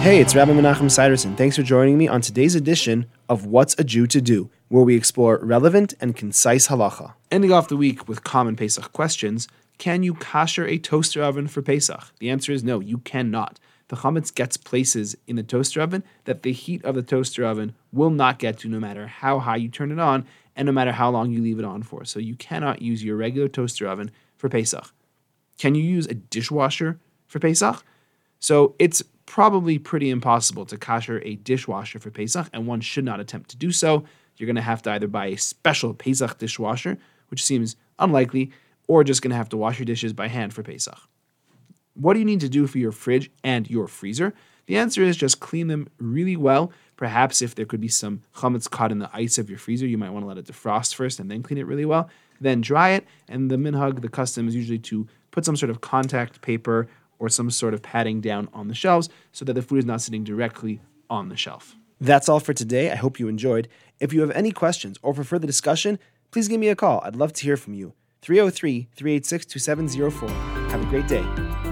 Hey, it's Rabbi Menachem Siderson. Thanks for joining me on today's edition of What's a Jew to Do, where we explore relevant and concise halacha. Ending off the week with common Pesach questions Can you kasher a toaster oven for Pesach? The answer is no, you cannot. The chametz gets places in the toaster oven that the heat of the toaster oven will not get to no matter how high you turn it on and no matter how long you leave it on for. So you cannot use your regular toaster oven for Pesach. Can you use a dishwasher for Pesach? So it's probably pretty impossible to kasher a dishwasher for Pesach, and one should not attempt to do so. You're going to have to either buy a special Pesach dishwasher, which seems unlikely, or just going to have to wash your dishes by hand for Pesach. What do you need to do for your fridge and your freezer? The answer is just clean them really well. Perhaps if there could be some chametz caught in the ice of your freezer, you might want to let it defrost first and then clean it really well. Then dry it, and the minhag, the custom is usually to put some sort of contact paper or some sort of padding down on the shelves so that the food is not sitting directly on the shelf. That's all for today. I hope you enjoyed. If you have any questions or for further discussion, please give me a call. I'd love to hear from you. 303 386 2704. Have a great day.